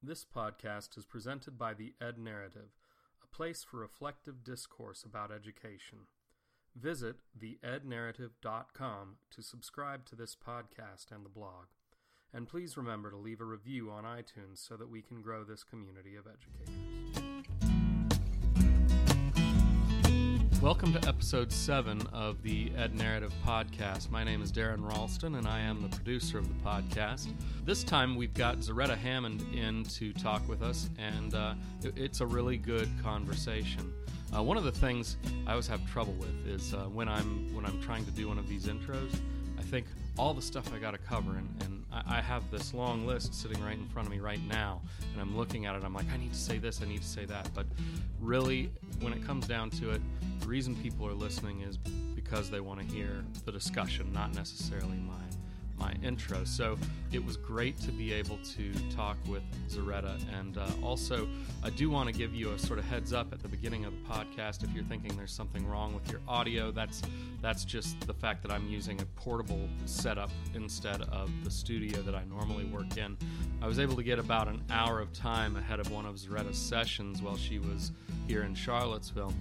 This podcast is presented by the Ed Narrative, a place for reflective discourse about education. Visit theednarrative.com to subscribe to this podcast and the blog. And please remember to leave a review on iTunes so that we can grow this community of educators. Welcome to episode 7 of the Ed Narrative podcast. My name is Darren Ralston, and I am the producer of the podcast. This time we've got Zaretta Hammond in to talk with us, and uh, it's a really good conversation. Uh, one of the things I always have trouble with is uh, when I'm when I'm trying to do one of these intros, I think all the stuff I got to cover, and, and I, I, have this long list sitting right in front of me right now, and I'm looking at it. I'm like, I need to say this, I need to say that. But really, when it comes down to it, the reason people are listening is because they want to hear the discussion, not necessarily my my intro. So it was great to be able to talk with Zaretta. And uh, also, I do want to give you a sort of heads up at the beginning of the podcast. If you're thinking there's something wrong with your audio, that's that's just the fact that I'm using a portable setup instead of the studio that I normally work in. I was able to get about an hour of time ahead of one of Zaretta's sessions while she was here in Charlottesville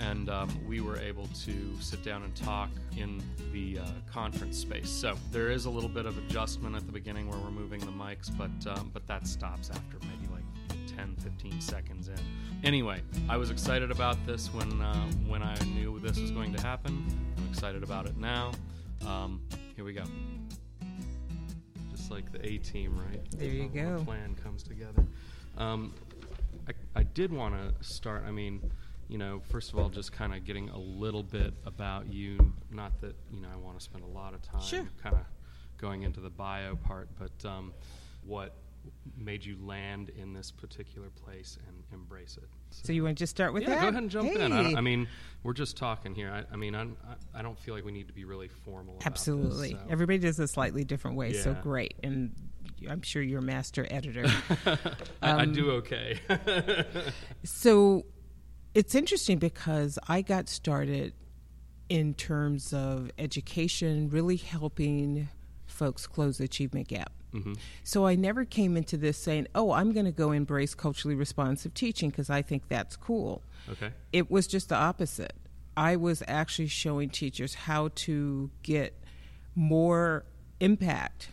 and um, we were able to sit down and talk in the uh, conference space. So there is a little bit of adjustment at the beginning where we're moving the mics, but um, but that stops after maybe like 10, 15 seconds in. Anyway, I was excited about this when uh, when I knew this was going to happen. I'm excited about it now. Um, here we go. Just like the A team, right? There you go. The plan comes together. Um, I, I did want to start. I mean you know, first of all, just kind of getting a little bit about you. Not that you know I want to spend a lot of time sure. kind of going into the bio part, but um, what made you land in this particular place and embrace it. So, so you want to just start with yeah, that? go ahead and jump hey. in. I, I, mean, we're just talking here. I, I mean, I'm, I, don't feel like we need to be really formal. Absolutely, this, so. everybody does a slightly different way. Yeah. So great, and I'm sure you're a master editor. um, I, I do okay. so it's interesting because I got started in terms of education, really helping folks close the achievement gap. Mm-hmm. So I never came into this saying, "Oh, I'm going to go embrace culturally responsive teaching because I think that's cool." Okay. It was just the opposite. I was actually showing teachers how to get more impact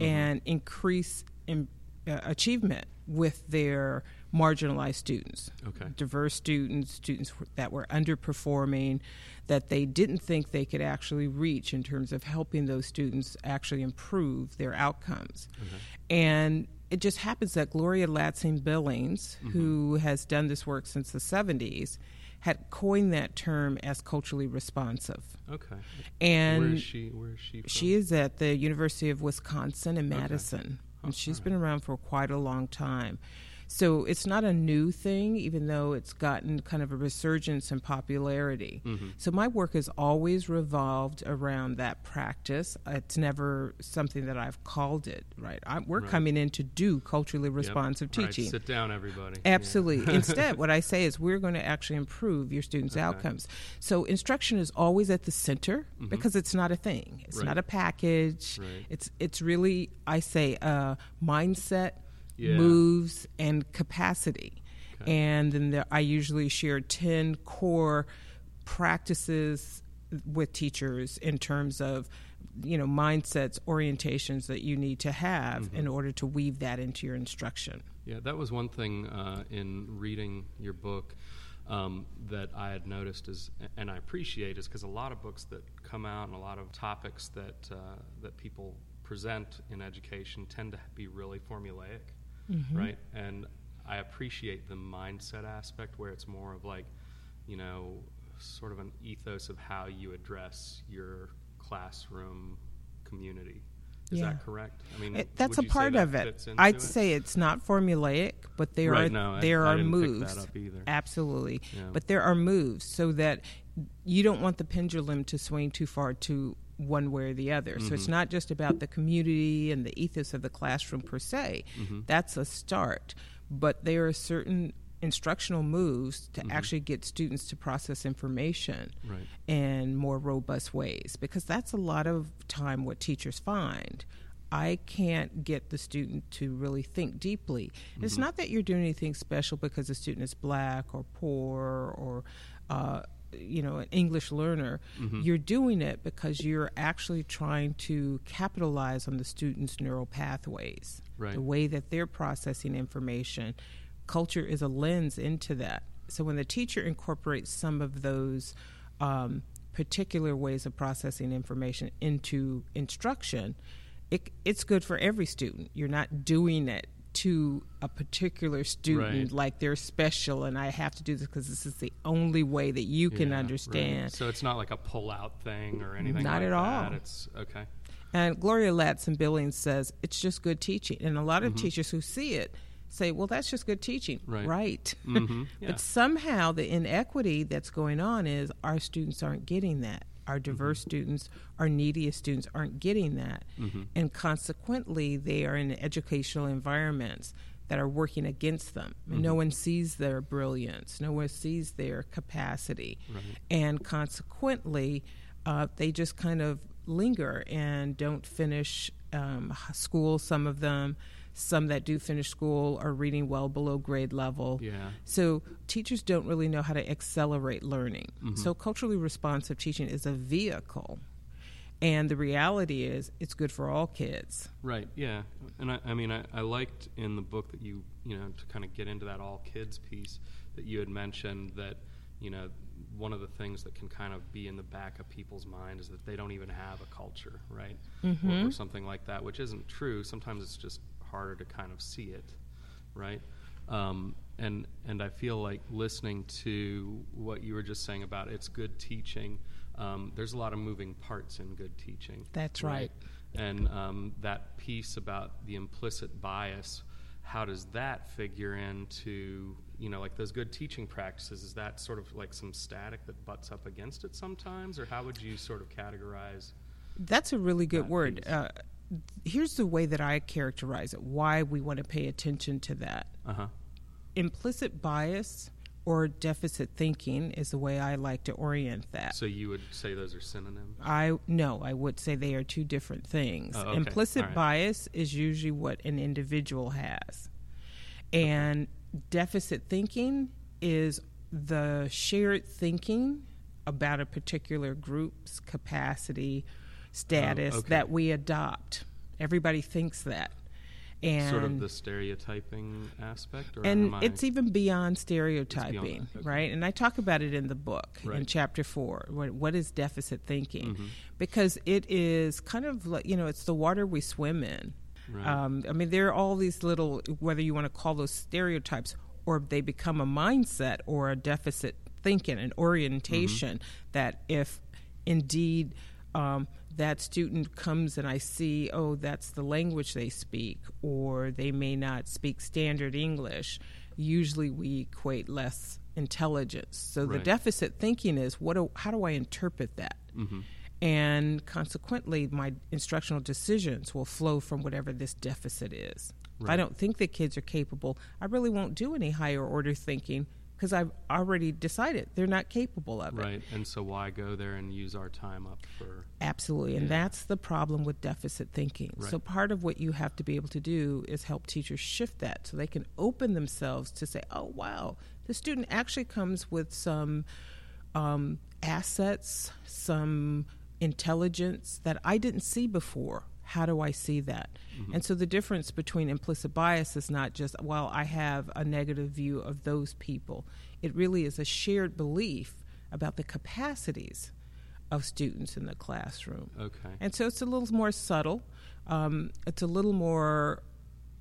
mm-hmm. and increase in, uh, achievement with their marginalized students, okay. diverse students, students that were underperforming, that they didn't think they could actually reach in terms of helping those students actually improve their outcomes. And it just happens that Gloria Ladson Billings, mm-hmm. who has done this work since the 70s, had coined that term as culturally responsive. Okay. And where is she? Where is she? From? She is at the University of Wisconsin in Madison, okay. oh, and she's right. been around for quite a long time. So it's not a new thing, even though it's gotten kind of a resurgence in popularity. Mm-hmm. So my work has always revolved around that practice. It's never something that I've called it, right? I, we're right. coming in to do culturally responsive yep. teaching. Right. Sit down, everybody. Absolutely. Yeah. Instead, what I say is we're going to actually improve your students' okay. outcomes. So instruction is always at the center mm-hmm. because it's not a thing. It's not a package. It's it's really I say a mindset yeah. moves, and capacity. Okay. And then there, I usually share 10 core practices with teachers in terms of you know mindsets orientations that you need to have mm-hmm. in order to weave that into your instruction yeah that was one thing uh, in reading your book um, that I had noticed is, and I appreciate, is because a lot of books that come out and a lot of topics that uh, that people present in education tend to be really formulaic, mm-hmm. right? And I appreciate the mindset aspect where it's more of like, you know, sort of an ethos of how you address your classroom community. Is yeah. that correct? I mean, it, that's a part of it. I'd it? say it's not formulaic, but there right, are no, there I, are I moves. Absolutely, yeah. but there are moves so that you don't want the pendulum to swing too far to one way or the other. Mm-hmm. So it's mm-hmm. not just about the community and the ethos of the classroom per se. Mm-hmm. That's a start. But there are certain instructional moves to mm-hmm. actually get students to process information right. in more robust ways because that's a lot of time what teachers find I can't get the student to really think deeply. Mm-hmm. It's not that you're doing anything special because the student is black or poor or uh, you know an english learner mm-hmm. you're doing it because you're actually trying to capitalize on the student's neural pathways right. the way that they're processing information culture is a lens into that so when the teacher incorporates some of those um, particular ways of processing information into instruction it, it's good for every student you're not doing it to a particular student right. like they're special and I have to do this because this is the only way that you can yeah, understand. Right. So it's not like a pull out thing or anything not like at that. all. It's okay. And Gloria Ladson Billings says it's just good teaching. And a lot of mm-hmm. teachers who see it say, well, that's just good teaching. Right. right. Mm-hmm. Yeah. but somehow the inequity that's going on is our students aren't getting that our diverse mm-hmm. students, our neediest students aren't getting that. Mm-hmm. And consequently, they are in educational environments that are working against them. Mm-hmm. No one sees their brilliance, no one sees their capacity. Right. And consequently, uh, they just kind of linger and don't finish um, school, some of them. Some that do finish school are reading well below grade level. Yeah. So teachers don't really know how to accelerate learning. Mm-hmm. So culturally responsive teaching is a vehicle. And the reality is, it's good for all kids. Right. Yeah. And I, I mean, I, I liked in the book that you, you know, to kind of get into that all kids piece that you had mentioned that, you know, one of the things that can kind of be in the back of people's mind is that they don't even have a culture, right? Mm-hmm. Or, or, something like that, which isn't true. Sometimes it's just harder to kind of see it, right? Um, and and I feel like listening to what you were just saying about it's good teaching. Um, there's a lot of moving parts in good teaching. That's right. right. And um, that piece about the implicit bias, how does that figure into you know like those good teaching practices? Is that sort of like some static that butts up against it sometimes, or how would you sort of categorize? That's a really good word. Uh, here's the way that I characterize it. Why we want to pay attention to that. Uh-huh. Implicit bias or deficit thinking is the way I like to orient that. So you would say those are synonyms? I no, I would say they are two different things. Oh, okay. Implicit right. bias is usually what an individual has. And okay. deficit thinking is the shared thinking about a particular group's capacity status oh, okay. that we adopt. Everybody thinks that. And sort of the stereotyping aspect, and it's even beyond stereotyping, beyond okay. right? And I talk about it in the book right. in chapter four. What, what is deficit thinking? Mm-hmm. Because it is kind of like you know, it's the water we swim in. Right. Um, I mean, there are all these little, whether you want to call those stereotypes or they become a mindset or a deficit thinking, an orientation mm-hmm. that if indeed um, that student comes and I see, oh, that's the language they speak, or they may not speak standard English, usually we equate less intelligence. So right. the deficit thinking is, what? Do, how do I interpret that? Mm-hmm. And consequently, my instructional decisions will flow from whatever this deficit is. Right. If I don't think the kids are capable, I really won't do any higher order thinking because I've already decided they're not capable of it. Right, and so why go there and use our time up for. Absolutely, yeah. and that's the problem with deficit thinking. Right. So, part of what you have to be able to do is help teachers shift that so they can open themselves to say, oh, wow, the student actually comes with some um, assets, some intelligence that I didn't see before how do I see that? Mm-hmm. And so the difference between implicit bias is not just, well, I have a negative view of those people. It really is a shared belief about the capacities of students in the classroom. Okay. And so it's a little more subtle. Um, it's a little more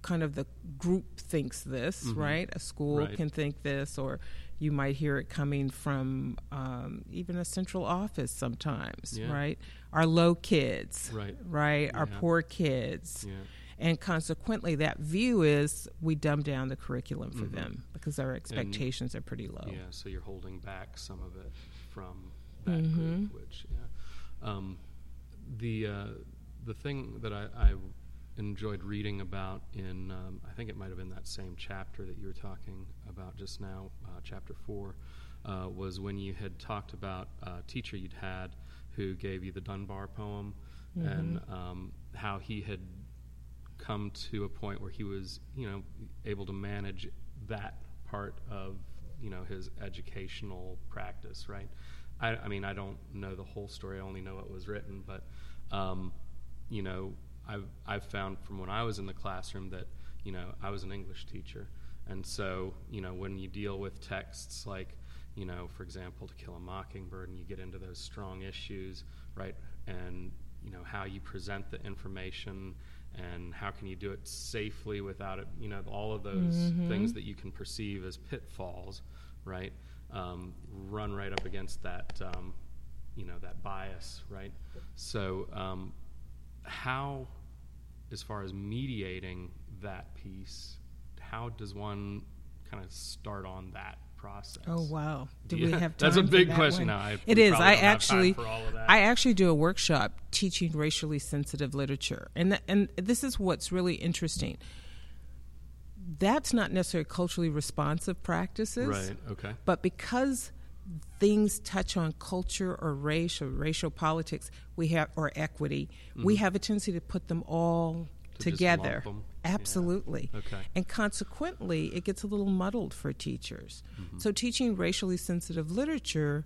kind of the group thinks this, mm-hmm. right? A school right. can think this, or you might hear it coming from um, even a central office sometimes, yeah. right? Our low kids, right? Right? Yeah. Our poor kids. Yeah. And consequently, that view is we dumb down the curriculum for mm-hmm. them because our expectations and, are pretty low. Yeah, so you're holding back some of it from that mm-hmm. group, which, yeah. Um, the, uh, the thing that I, I enjoyed reading about in, um, I think it might have been that same chapter that you were talking about just now, uh, chapter four, uh, was when you had talked about a teacher you'd had who gave you the Dunbar poem mm-hmm. and um, how he had come to a point where he was, you know, able to manage that part of, you know, his educational practice, right? I, I mean, I don't know the whole story. I only know what was written, but, um, you know, I've, I've found from when I was in the classroom that, you know, I was an English teacher. And so, you know, when you deal with texts like, you know, for example, To Kill a Mockingbird, and you get into those strong issues, right? And, you know, how you present the information and how can you do it safely without it, you know, all of those mm-hmm. things that you can perceive as pitfalls, right? Um, run right up against that, um, you know, that bias, right? So, um, how, as far as mediating that piece, how does one kind of start on that process? Oh wow! Do yeah, we have That's a big that question. Now, I, it is. I actually, I actually do a workshop teaching racially sensitive literature, and th- and this is what's really interesting. That's not necessarily culturally responsive practices, right? Okay. But because things touch on culture or race or racial politics, we have or equity, mm-hmm. we have a tendency to put them all to together. Absolutely. Yeah. Okay. And consequently, it gets a little muddled for teachers. Mm-hmm. So, teaching racially sensitive literature,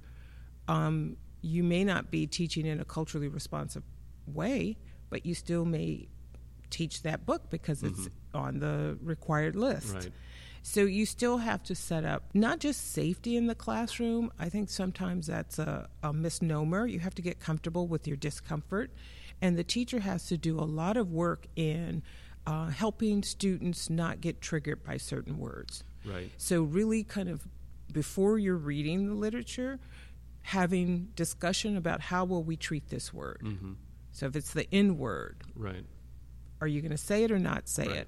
um, you may not be teaching in a culturally responsive way, but you still may teach that book because it's mm-hmm. on the required list. Right. So you still have to set up not just safety in the classroom. I think sometimes that's a, a misnomer. You have to get comfortable with your discomfort and the teacher has to do a lot of work in uh, helping students not get triggered by certain words. Right. So, really, kind of before you're reading the literature, having discussion about how will we treat this word. Mm-hmm. So, if it's the N word, right, are you going to say it or not say right. it?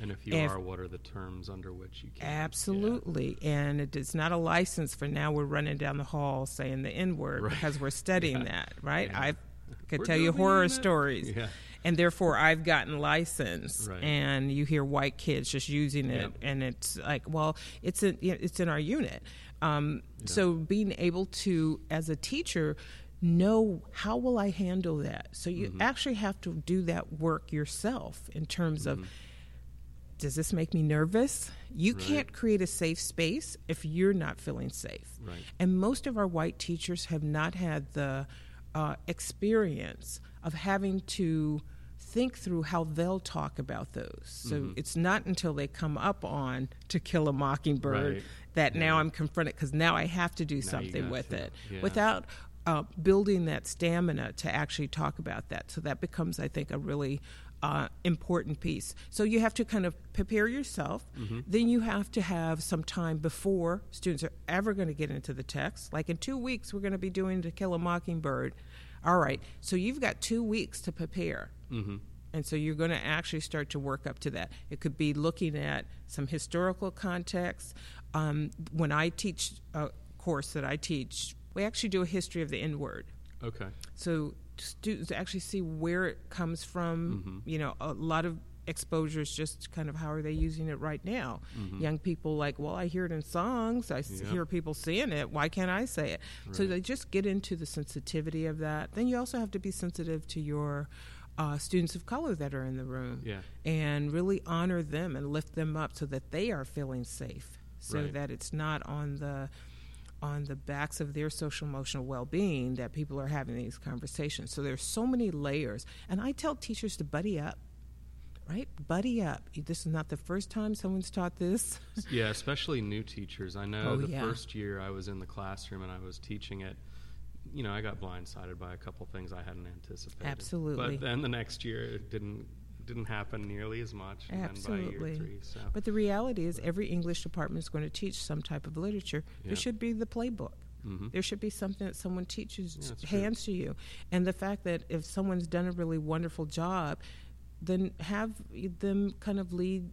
And if you and are, what are the terms under which you can? Absolutely. Yeah. And it is not a license for now we're running down the hall saying the N word right. because we're studying yeah. that, right? Yeah. I've could We're tell you horror it. stories. And therefore, I've gotten licensed, right. and you hear white kids just using it, and it's like, well, it's in it's in our unit. Um. So being able to, as a teacher, know how will I handle that. So you mm-hmm. actually have to do that work yourself in terms mm-hmm. of does this make me nervous? You right. can't create a safe space if you're not feeling safe. Right. And most of our white teachers have not had the uh, experience of having to think through how they'll talk about those. So mm-hmm. it's not until they come up on To Kill a Mockingbird right. that yeah. now I'm confronted because now I have to do now something with to. it yeah. without uh, building that stamina to actually talk about that. So that becomes, I think, a really uh, important piece. So you have to kind of prepare yourself. Mm-hmm. Then you have to have some time before students are ever going to get into the text. Like in two weeks, we're going to be doing To Kill a Mockingbird. All right, so you've got two weeks to prepare. Mm-hmm. And so you're going to actually start to work up to that. It could be looking at some historical context. Um, when I teach a course that I teach, we actually do a history of the N word. Okay. So students to actually see where it comes from. Mm-hmm. You know, a lot of exposures just kind of how are they using it right now mm-hmm. young people like well i hear it in songs i yep. hear people saying it why can't i say it right. so they just get into the sensitivity of that then you also have to be sensitive to your uh, students of color that are in the room yeah. and really honor them and lift them up so that they are feeling safe so right. that it's not on the on the backs of their social emotional well-being that people are having these conversations. So there's so many layers. And i tell teachers to buddy up right? Buddy up. This is not the first time someone's taught this. Yeah especially new teachers. I know oh, the yeah. first year i was in the classroom and i was teaching it you know i got blindsided by a couple things i hadn't anticipated. Absolutely. But then the next year it didn't didn't happen nearly as much. Absolutely. Three, so. But the reality is, every English department is going to teach some type of literature. Yeah. There should be the playbook. Mm-hmm. There should be something that someone teaches, yeah, hands true. to you. And the fact that if someone's done a really wonderful job, then have them kind of lead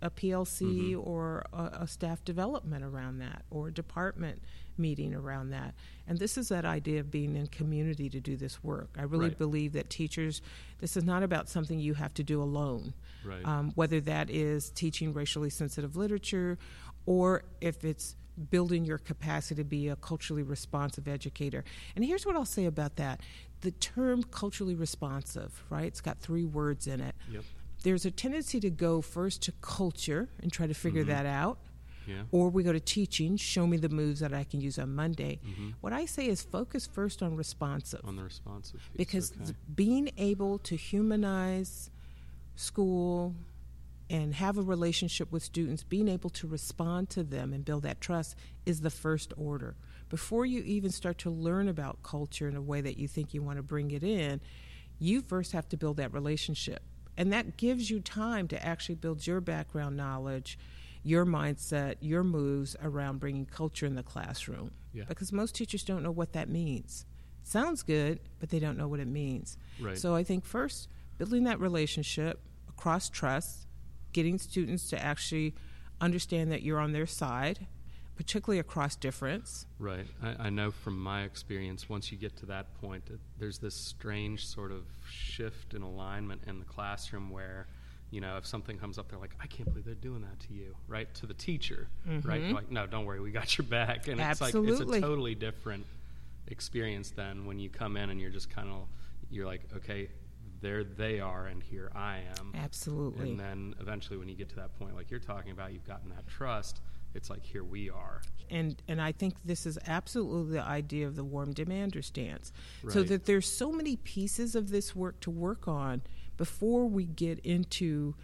a PLC mm-hmm. or a, a, staff development around that or a department meeting around that. And this is that idea of being in community to do this work. I really right. believe that teachers, this is not about something you have to do alone. Right. Um, whether that is teaching racially sensitive literature or if it's building your capacity to be a culturally responsive educator. And here's what I'll say about that the term culturally responsive, right? It's got three words in it. Yep there's a tendency to go first to culture and try to figure mm-hmm. that out. Yeah. Or we go to teaching, show me the moves that I can use on Monday. Mm-hmm. What I say is focus first on responsive. On the responsive. Piece. Because okay. being able to humanize school and have a relationship with students, being able to respond to them and build that trust is the first order. Before you even start to learn about culture in a way that you think you want to bring it in, you first have to build that relationship. And that gives you time to actually build your background knowledge, your mindset, your moves around bringing culture in the classroom. Yeah. Because most teachers don't know what that means. Sounds good, but they don't know what it means. Right. So I think first, building that relationship across trust, getting students to actually understand that you're on their side particularly across difference. Right. I, I, know from my experience, once you get to that point, there's this strange sort of shift in alignment in the classroom where, you know, if something comes up, they're like, I can't believe they're doing that to you, right? To the teacher, mm-hmm. right? Like, no, don't worry, we got your back. And Absolutely. it's like, it's a totally different experience than when you come in and you're just kind of, you're like, okay, there they are and here I am. Absolutely. And then eventually when you get to that point like you're talking about, you've gotten that trust, it's like here we are. And and I think this is absolutely the idea of the warm demander stance. Right. So that there's so many pieces of this work to work on before we get into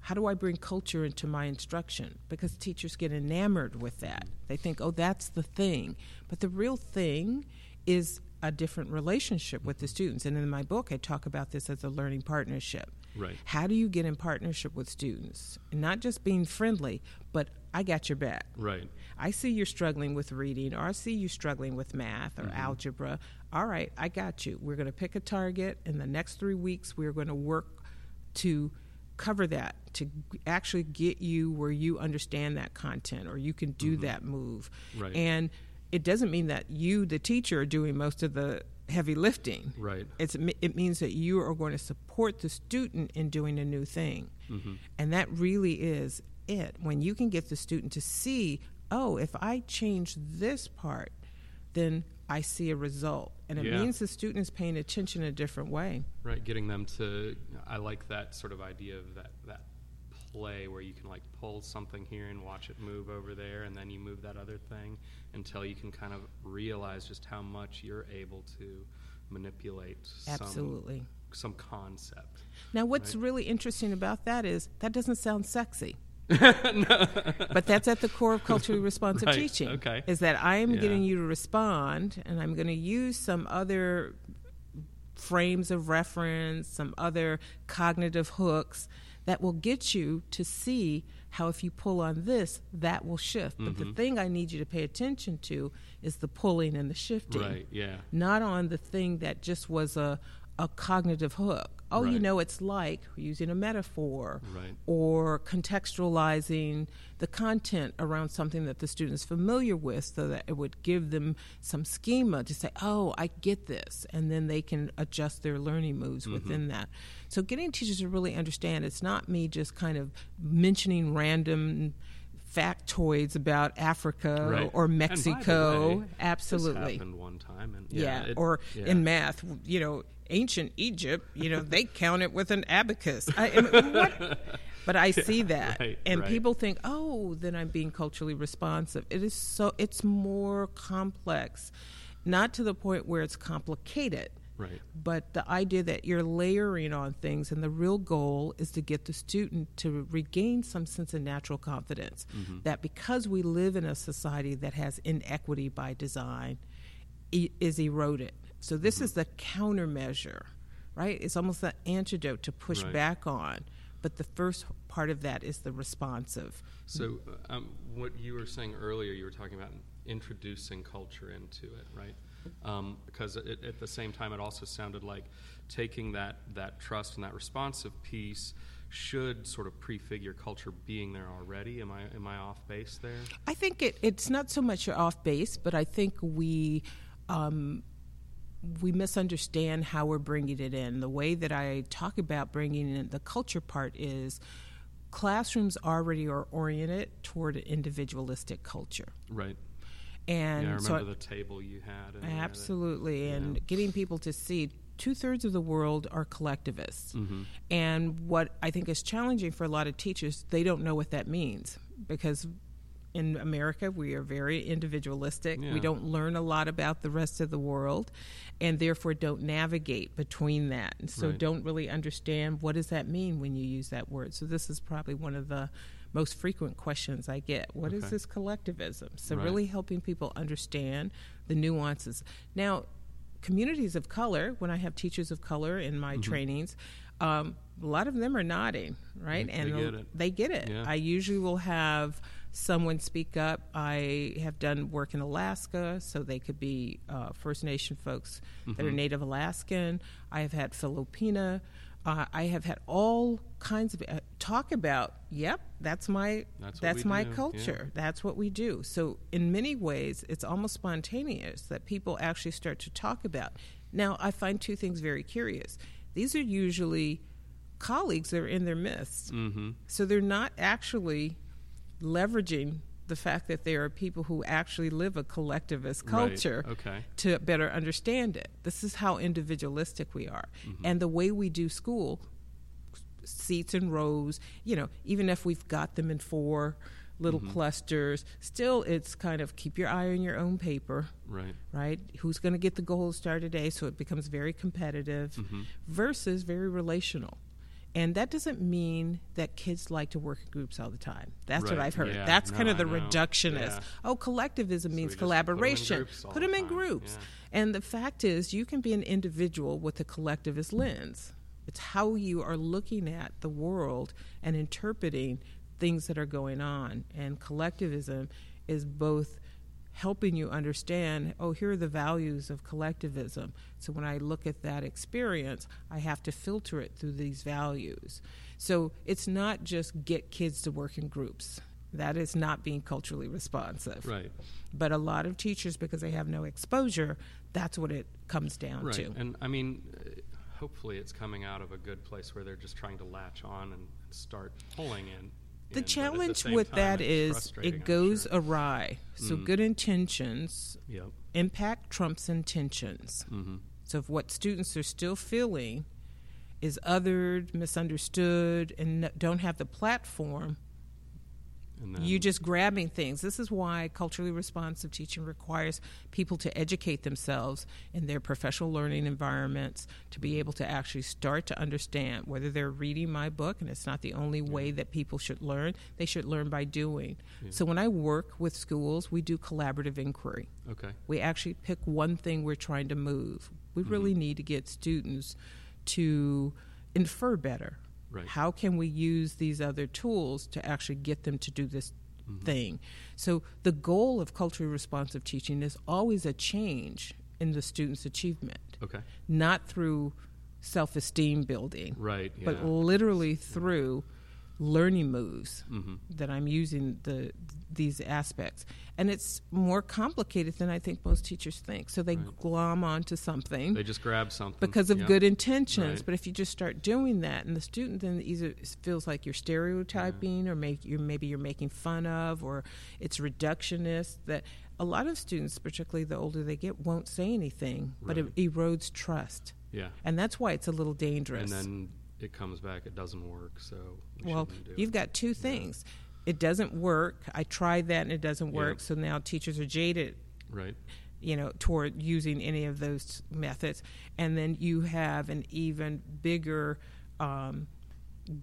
how do I bring culture into my instruction? Because teachers get enamored with that. They think, oh, that's the thing. But the real thing is a different relationship with the students. And in my book, I talk about this as a learning partnership. Right. How do you get in partnership with students? And not just being friendly, but I got your back. Right. I see you're struggling with reading, or I see you struggling with math or mm-hmm. algebra. All right, I got you. We're going to pick a target. In the next three weeks, we're going to work to cover that, to actually get you where you understand that content or you can do mm-hmm. that move. Right. And it doesn't mean that you, the teacher, are doing most of the heavy lifting. Right. It's, it means that you are going to support the student in doing a new thing. Mm-hmm. And that really is it. When you can get the student to see, oh, if I change this part, then I see a result. And it yeah. means the student is paying attention a different way. Right, getting them to, I like that sort of idea of that, that play where you can like pull something here and watch it move over there and then you move that other thing until you can kind of realize just how much you're able to manipulate absolutely some, some concept now what's right? really interesting about that is that doesn't sound sexy no. but that's at the core of culturally responsive right. teaching okay. is that i am yeah. getting you to respond and i'm going to use some other frames of reference some other cognitive hooks that will get you to see how if you pull on this, that will shift. Mm-hmm. But the mm-hmm. thing I need you to pay attention to is the pulling and the shifting. Right, yeah. Not on the thing that just was a, a cognitive hook. Oh, right. you know, it's like using a metaphor right. or contextualizing the content around something that the student is familiar with so that it would give them some schema to say, oh, I get this. And then they can adjust their learning moves mm-hmm. within that. So getting teachers to really understand it's not me just kind of mentioning random factoids about Africa right. or Mexico. Way, Absolutely. happened one time. And, yeah, yeah it, or yeah. in math, you know, ancient Egypt, you know, they count it with an abacus. I, I mean, but I see that, right, and right. people think, oh, then I'm being culturally responsive. It is so. It's more complex, not to the point where it's complicated. Right. But the idea that you're layering on things, and the real goal is to get the student to regain some sense of natural confidence. Mm-hmm. That because we live in a society that has inequity by design, is eroded. So this mm-hmm. is the countermeasure, right? It's almost the antidote to push right. back on. But the first part of that is the responsive. So, um, what you were saying earlier, you were talking about introducing culture into it, right? Um, because it, at the same time, it also sounded like taking that that trust and that responsive piece should sort of prefigure culture being there already. Am I am I off base there? I think it, it's not so much off base, but I think we. Um, we misunderstand how we're bringing it in. The way that I talk about bringing in the culture part is classrooms already are oriented toward an individualistic culture. Right. And yeah, I remember so the table you had. absolutely, and getting people to see two thirds of the world are collectivists. Mm-hmm. And what I think is challenging for a lot of teachers, they don't know what that means because in America, we are very individualistic. Yeah. We don't learn a lot about the rest of the world, and therefore don't navigate between that. And so, right. don't really understand what does that mean when you use that word. So, this is probably one of the most frequent questions I get. What okay. is this collectivism? So, right. really helping people understand the nuances. Now, communities of color, when I have teachers of color in my mm-hmm. trainings, um, a lot of them are nodding, right? They, and they get it. They get it. Yeah. I usually will have someone speak up. I have done work in Alaska, so they could be uh, First Nation folks mm-hmm. that are mm-hmm. Native Alaskan. I have had Filipina. Uh, I have had all kinds of uh, talk about. Yep, that's my that's, that's my do. culture. Yeah. That's what we do. So in many ways, it's almost spontaneous that people actually start to talk about. Now, I find two things very curious. These are usually colleagues that are in their midst, mm-hmm. so they're not actually leveraging the fact that there are people who actually live a collectivist culture right. okay. to better understand it. This is how individualistic we are. Mm-hmm. And the way we do school, seats and rows, you know, even if we've got them in four little mm-hmm. clusters, still it's kind of keep your eye on your own paper. Right. Right? Who's going to get the gold star today? So it becomes very competitive mm-hmm. versus very relational. And that doesn't mean that kids like to work in groups all the time. That's right. what I've heard. Yeah. That's no, kind of the reductionist. Yeah. Oh, collectivism so means collaboration. Put them in groups. Yeah. And the fact is, you can be an individual with a collectivist lens. It's how you are looking at the world and interpreting things that are going on. And collectivism is both helping you understand oh, here are the values of collectivism. So when I look at that experience, I have to filter it through these values. So it's not just get kids to work in groups. That is not being culturally responsive. Right. But a lot of teachers, because they have no exposure, that's what it comes down right. to. And I mean, hopefully it's coming out of a good place where they're just trying to latch on and start pulling in the challenge the with that is it goes sure. awry. So mm. good intentions yep. impact trumps intentions. Mm-hmm. So if what students are still feeling is othered, misunderstood, and don't have the platform you just grabbing things. This is why culturally responsive teaching requires people to educate themselves in their professional learning environments to be able to actually start to understand whether they're reading my book, and it's not the only way that people should learn. They should learn by doing. Yeah. So when I work with schools, we do collaborative inquiry. Okay. We actually pick one thing we're trying to move. We mm-hmm. really need to get students to infer better Right. How can we use these other tools to actually get them to do this mm-hmm. thing? So the goal of culturally responsive teaching is always a change in the student's achievement. Okay. Not through self-esteem building. Right. Yeah. But literally through learning moves mm-hmm. that I'm using the these aspects. And it's more complicated than I think most teachers think. So they right. glom onto something. They just grab something because of yep. good intentions. Right. But if you just start doing that, and the student then either feels like you're stereotyping, yeah. or make you maybe you're making fun of, or it's reductionist. That a lot of students, particularly the older they get, won't say anything, right. but it erodes trust. Yeah, and that's why it's a little dangerous. And then it comes back, it doesn't work. So we well, you've got two things. Yeah. It doesn't work. I tried that and it doesn't work. So now teachers are jaded. Right. You know, toward using any of those methods, and then you have an even bigger um,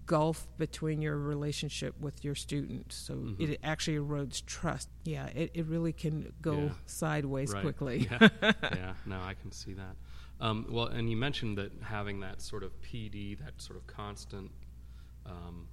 gulf between your relationship with your students. So mm-hmm. it actually erodes trust. Yeah, it, it really can go yeah. sideways right. quickly. yeah. yeah, no, I can see that. Um, well, and you mentioned that having that sort of PD, that sort of constant um,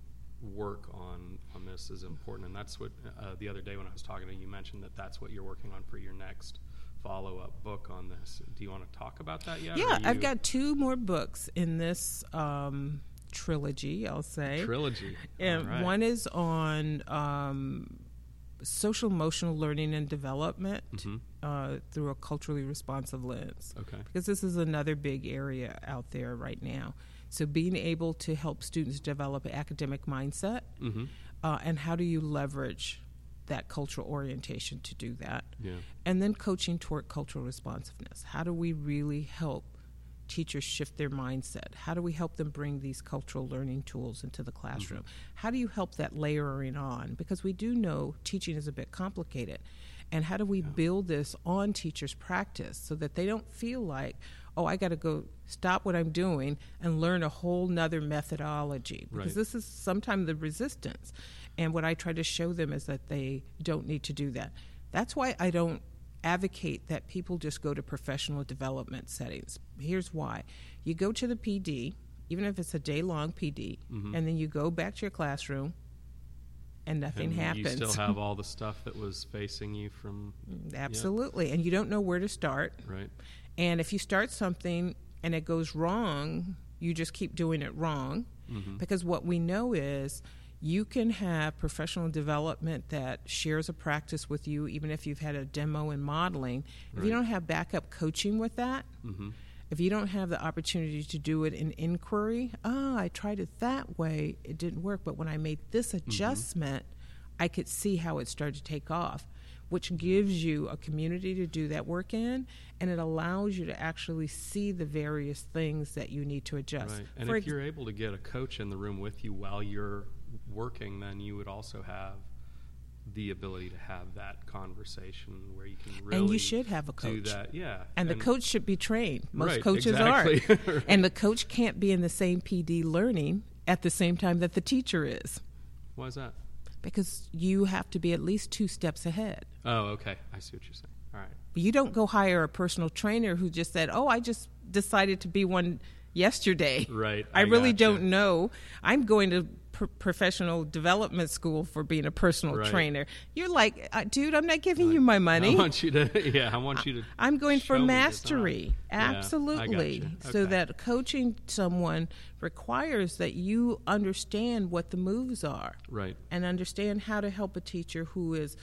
work on on this is important, and that's what uh, the other day when I was talking to you, you mentioned that that's what you're working on for your next follow-up book on this. Do you want to talk about that yet? Yeah, I've got two more books in this um, trilogy. I'll say trilogy, and right. one is on um, social emotional learning and development mm-hmm. uh, through a culturally responsive lens. Okay. Because this is another big area out there right now. So being able to help students develop an academic mindset, mm-hmm. uh, and how do you leverage that cultural orientation to do that? Yeah. And then coaching toward cultural responsiveness. How do we really help teachers shift their mindset? How do we help them bring these cultural learning tools into the classroom? Mm-hmm. How do you help that layering on? Because we do know teaching is a bit complicated. And how do we yeah. build this on teachers' practice so that they don't feel like, oh, I got to go stop what I'm doing and learn a whole nother methodology? Because right. this is sometimes the resistance. And what I try to show them is that they don't need to do that. That's why I don't advocate that people just go to professional development settings. Here's why you go to the PD, even if it's a day long PD, mm-hmm. and then you go back to your classroom and nothing and happens. You still have all the stuff that was facing you from. Absolutely. Yeah. And you don't know where to start. Right. And if you start something and it goes wrong, you just keep doing it wrong. Mm-hmm. Because what we know is you can have professional development that shares a practice with you, even if you've had a demo in modeling. Right. If you don't have backup coaching with that, mm-hmm. if you don't have the opportunity to do it in inquiry, oh, I tried it that way, it didn't work. But when I made this mm-hmm. adjustment, mm-hmm. I could see how it started to take off, which gives you a community to do that work in, and it allows you to actually see the various things that you need to adjust. Right. And For if ex- you're able to get a coach in the room with you while you're working, then you would also have the ability to have that conversation where you can really and you should have a coach. do that yeah. And, and the coach should be trained. Most right, coaches exactly. are right. and the coach can't be in the same pd learning at the same time that the teacher is. Why is that? Because you have to be at least two steps ahead. Oh okay. I see what you're saying. All right. You don't go hire a personal trainer who just said oh i just decided to be one yesterday. Right i, I really gotcha. don't know. I'm going to professional development school for being a personal right. trainer. You're like, uh, dude, I'm not giving you my money. I want you to, yeah, I want you to. I'm going for mastery, absolutely. Yeah, okay. So that coaching someone requires that you understand what the moves are, right, and understand how to help a teacher who is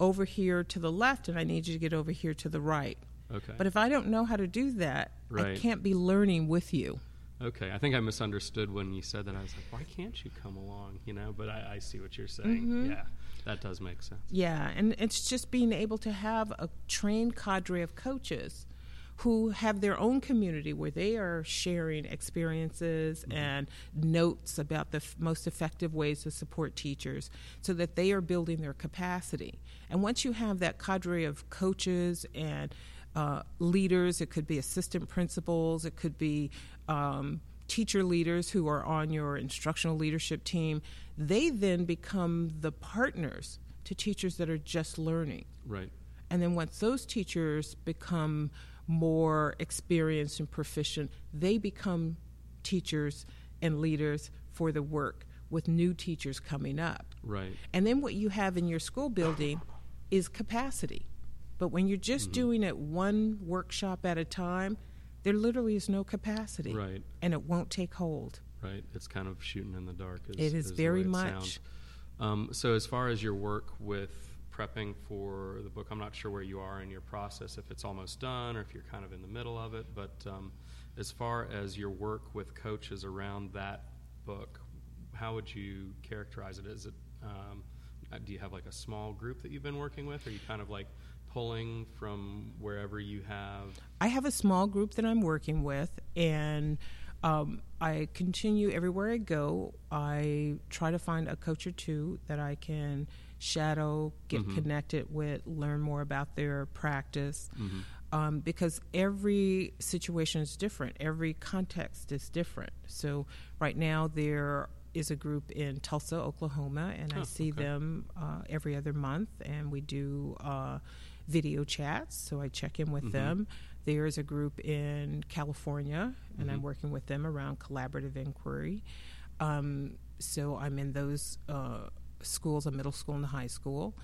over here to the left, and I need you to get over here to the right. Okay. But if I don't know how to do that, right. I can't be learning with you. Okay, I think I misunderstood when you said that. I was like, why can't you come along? You know, but I, I see what you're saying. Mm-hmm. Yeah, that does make sense. Yeah, and it's just being able to have a trained cadre of coaches who have their own community where they are sharing experiences mm-hmm. and notes about the f- most effective ways to support teachers so that they are building their capacity. And once you have that cadre of coaches and uh, leaders, it could be assistant principals, it could be um, teacher leaders who are on your instructional leadership team, they then become the partners to teachers that are just learning. Right. And then once those teachers become more experienced and proficient, they become teachers and leaders for the work with new teachers coming up. Right. And then what you have in your school building is capacity. But when you're just mm-hmm. doing it one workshop at a time, there literally is no capacity. Right. And it won't take hold. Right. It's kind of shooting in the dark. Is, it is, is very it much. Um, so, as far as your work with prepping for the book, I'm not sure where you are in your process, if it's almost done or if you're kind of in the middle of it. But um, as far as your work with coaches around that book, how would you characterize it? Is it um, uh, do you have like a small group that you've been working with? Or are you kind of like pulling from wherever you have? I have a small group that I'm working with, and um, I continue everywhere I go. I try to find a coach or two that I can shadow, get mm-hmm. connected with, learn more about their practice. Mm-hmm. Um, because every situation is different, every context is different. So, right now, there is a group in Tulsa, Oklahoma, and oh, I see okay. them uh, every other month, and we do uh, video chats, so I check in with mm-hmm. them. There's a group in California, and mm-hmm. I'm working with them around collaborative inquiry. Um, so I'm in those uh, schools, a middle school and a high school.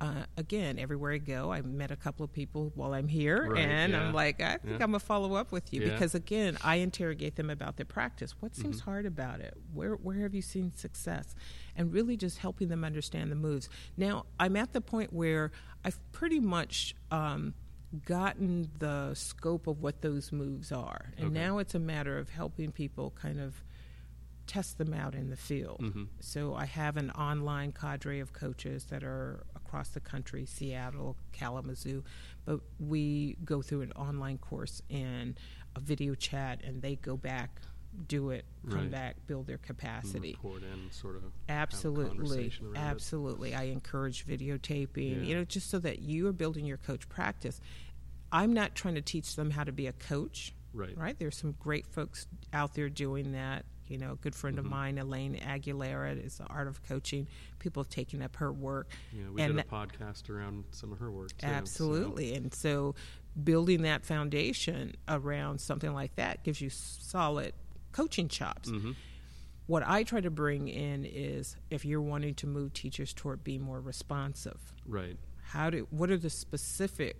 Uh, again, everywhere I go, I met a couple of people while I'm here, right, and yeah. I'm like, I think yeah. I'm gonna follow up with you yeah. because again, I interrogate them about their practice. What seems mm-hmm. hard about it? Where where have you seen success? And really just helping them understand the moves. Now, I'm at the point where I've pretty much um, gotten the scope of what those moves are, and okay. now it's a matter of helping people kind of test them out in the field. Mm-hmm. So I have an online cadre of coaches that are across the country, Seattle, Kalamazoo, but we go through an online course and a video chat, and they go back do it, come right. back, build their capacity. In, sort of. Absolutely, absolutely. It. I encourage videotaping. Yeah. You know, just so that you are building your coach practice. I'm not trying to teach them how to be a coach. Right. Right. There's some great folks out there doing that. You know, a good friend mm-hmm. of mine, Elena Aguilar, is the art of coaching. People have taken up her work. Yeah, we and did a podcast around some of her work. Too, absolutely, so. and so building that foundation around something like that gives you solid coaching chops. Mm-hmm. What I try to bring in is if you're wanting to move teachers toward being more responsive. Right. How do what are the specific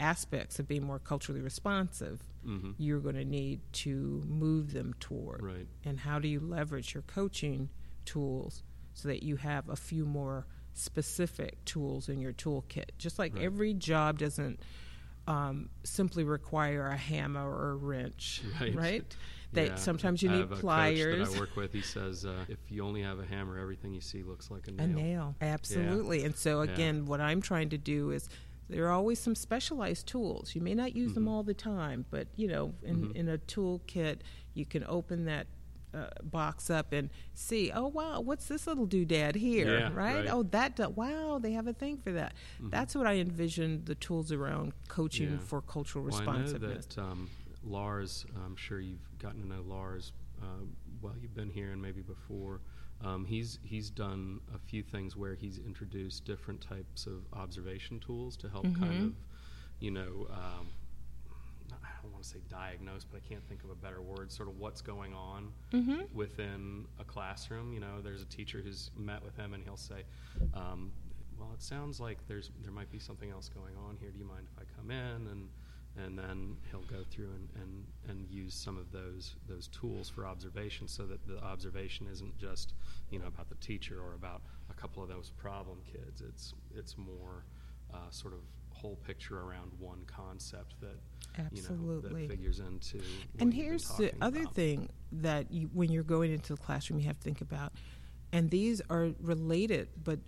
aspects of being more culturally responsive mm-hmm. you're going to need to move them toward? Right. And how do you leverage your coaching tools so that you have a few more specific tools in your toolkit? Just like right. every job doesn't um, simply require a hammer or a wrench, right? right? That yeah. sometimes you I need pliers. that I work with, he says, uh, if you only have a hammer, everything you see looks like a nail. A nail, absolutely. Yeah. And so again, yeah. what I'm trying to do is there are always some specialized tools. You may not use mm-hmm. them all the time, but you know, in, mm-hmm. in a toolkit, you can open that uh, box up and see, oh wow, what's this little doodad here, yeah, right? right? Oh, that do- wow, they have a thing for that. Mm-hmm. That's what I envision the tools around coaching yeah. for cultural well, responsiveness. I know that um, Lars, I'm sure you've gotten to know Lars uh, while you've been here and maybe before. Um, he's he's done a few things where he's introduced different types of observation tools to help mm-hmm. kind of, you know, um, I don't want to say diagnose, but I can't think of a better word. Sort of what's going on mm-hmm. within a classroom. You know, there's a teacher who's met with him, and he'll say, um, "Well, it sounds like there's there might be something else going on here. Do you mind if I come in?" and and then he'll go through and, and, and use some of those those tools for observation so that the observation isn't just you know about the teacher or about a couple of those problem kids. It's it's more uh, sort of whole picture around one concept that absolutely you know, that figures into and here's the other about. thing that you, when you're going into the classroom you have to think about and these are related but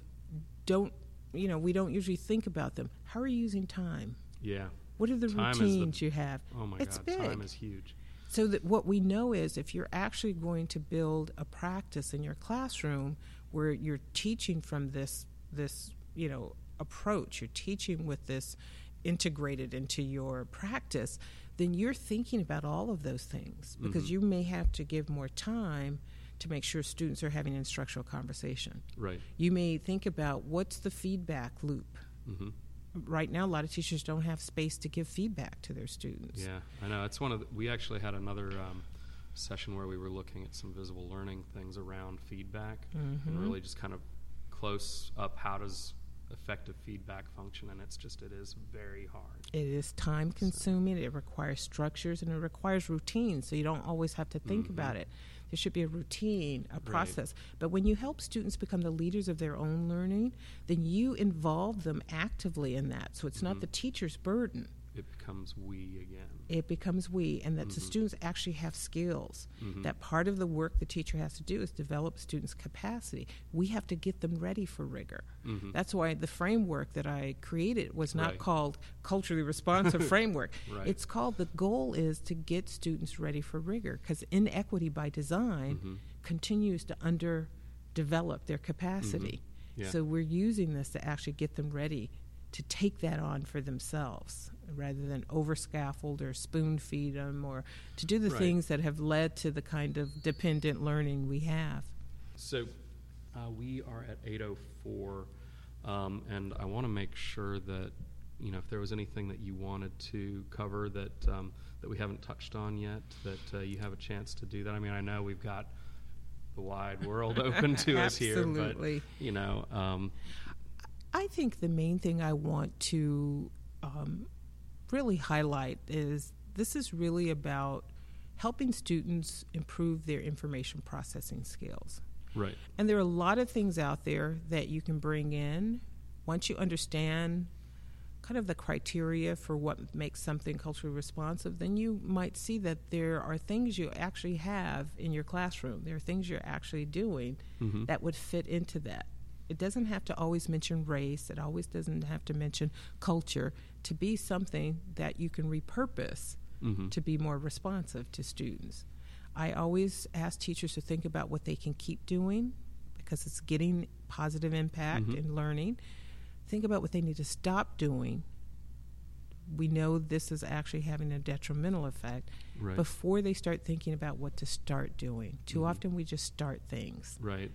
don't you know we don't usually think about them. How are you using time? Yeah what are the time routines the, you have? Oh my it's God, big. time is huge. So that what we know is if you're actually going to build a practice in your classroom where you're teaching from this this you know approach, you're teaching with this integrated into your practice, then you're thinking about all of those things because mm-hmm. you may have to give more time to make sure students are having instructional conversation. Right. You may think about what's the feedback loop. Mm-hmm right now a lot of teachers don't have space to give feedback to their students. Yeah, I know. It's one of the, we actually had another um, session where we were looking at some visible learning things around feedback mm-hmm. and really just kind of close up how does effective feedback function and it's just it is very hard it is time consuming so. it requires structures and it requires routines so you don't always have to think mm-hmm. about it there should be a routine, a process. Right. But when you help students become the leaders of their own learning, then you involve them actively in that. So it's mm-hmm. not the teacher's burden it becomes we again. It becomes we, and that mm-hmm. the students actually have skills. Mm-hmm. That part of the work the teacher has to do is develop students' capacity. We have to get them ready for rigor. Mm-hmm. That's why the framework that I created was not right. called culturally responsive framework. Right. It's called the goal is to get students ready for rigor because inequity by design mm-hmm. continues to underdevelop their capacity. Mm-hmm. Yeah. So we're using this to actually get them ready to take that on for themselves rather than over scaffold or spoon feed them or to do the right. things that have led to the kind of dependent learning we have. So uh, we are at 804 um, and I want to make sure that you know if there was anything that you wanted to cover that um, that we haven't touched on yet that uh, you have a chance to do that. I mean I know we've got the wide world open to us here, but you know um, I think the main thing I want to um, really highlight is this is really about helping students improve their information processing skills. Right. And there are a lot of things out there that you can bring in once you understand kind of the criteria for what makes something culturally responsive, then you might see that there are things you actually have in your classroom. There are things you're actually doing mm-hmm. that would fit into that. It doesn't have to always mention race, it always doesn't have to mention culture to be something that you can repurpose mm-hmm. to be more responsive to students. I always ask teachers to think about what they can keep doing because it's getting positive impact mm-hmm. in learning. Think about what they need to stop doing. We know this is actually having a detrimental effect right. before they start thinking about what to start doing. Too mm-hmm. often we just start things. Right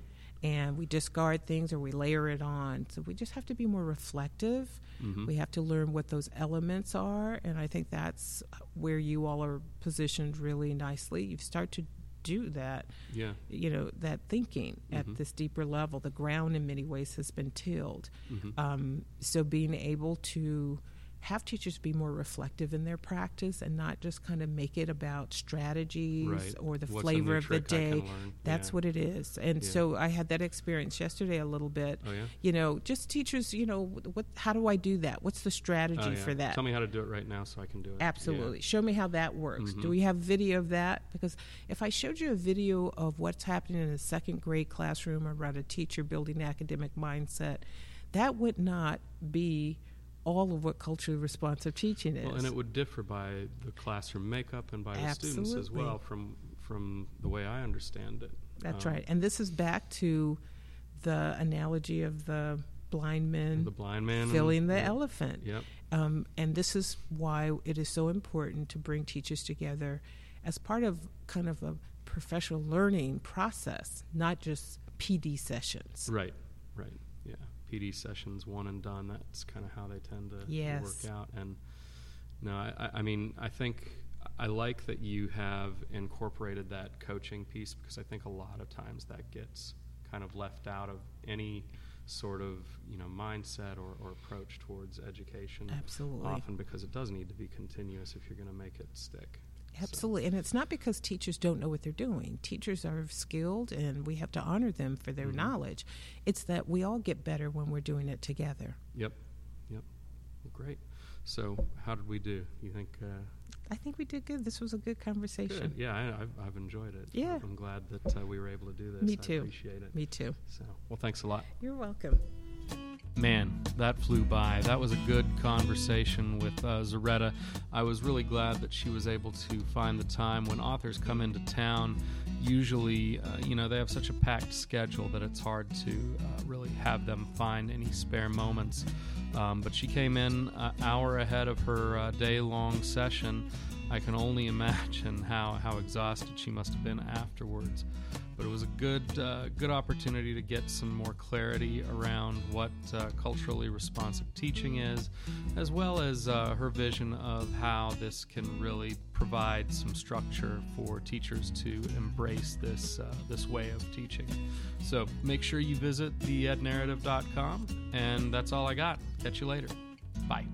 and we discard things or we layer it on. So we just have to be more reflective. Mm-hmm. We have to learn what those elements are, and I think that's where you all are positioned really nicely. You start to do that. Yeah. You know, that thinking mm-hmm. at this deeper level. The ground in many ways has been tilled. Mm-hmm. Um, so being able to have teachers be more reflective in their practice and not just kind of make it about strategies right. or the What's flavor of the day. That's yeah. what it is. And yeah. so I had that experience yesterday a little bit. Oh, yeah? You know, just teachers, you know, what how do I do that? What's the strategy oh, yeah. for that? Tell me how to do it right now so I can do it. Absolutely. Show me how that works. Mm-hmm. Do we have video of that? Because if I showed you a video of what's happening in a second grade classroom around a teacher building academic mindset, that would not be all of what culturally responsive teaching is. Well, and it would differ by the classroom makeup and by Absolutely. the students as well, from from the way I understand it. That's um, right, and this is back to the analogy of the blind man, the blind man filling and, the yeah. elephant. Yep. Um, and this is why it is so important to bring teachers together as part of kind of a professional learning process, not just PD sessions. Right. Right. PD sessions one and done. That's kind of how they tend to, yes. work out. And no, I, I mean, I think I like that you have incorporated that coaching piece because I think a lot of times that gets kind of left out of any sort of you know mindset or, or approach towards education. Absolutely. Often because it does need to be continuous if you're going to make it stick. Absolutely. So. And it's not because teachers don't know what they're doing. Teachers are skilled and we have to honor them for their mm-hmm. knowledge. It's that we all get better when we're doing it together. Yep. Yep. Well, great. So, how did we do? You think? Uh, I think we did good. This was a good conversation. Good. Yeah, I, have I've enjoyed it. Yeah. I'm glad that uh, we were able to do this. Me too. I appreciate it. Me too. So, well, thanks a lot. You're welcome. Man, that flew by. That was a good conversation with uh, Zaretta. I was really glad that she was able to find the time when authors come into town. Usually, uh, you know, they have such a packed schedule that it's hard to uh, really have them find any spare moments. Um, but she came in an hour ahead of her uh, day long session. I can only imagine how, how exhausted she must have been afterwards but it was a good uh, good opportunity to get some more clarity around what uh, culturally responsive teaching is, as well as uh, her vision of how this can really provide some structure for teachers to embrace this uh, this way of teaching. So make sure you visit theednarrative.com, and that's all I got. Catch you later. Bye.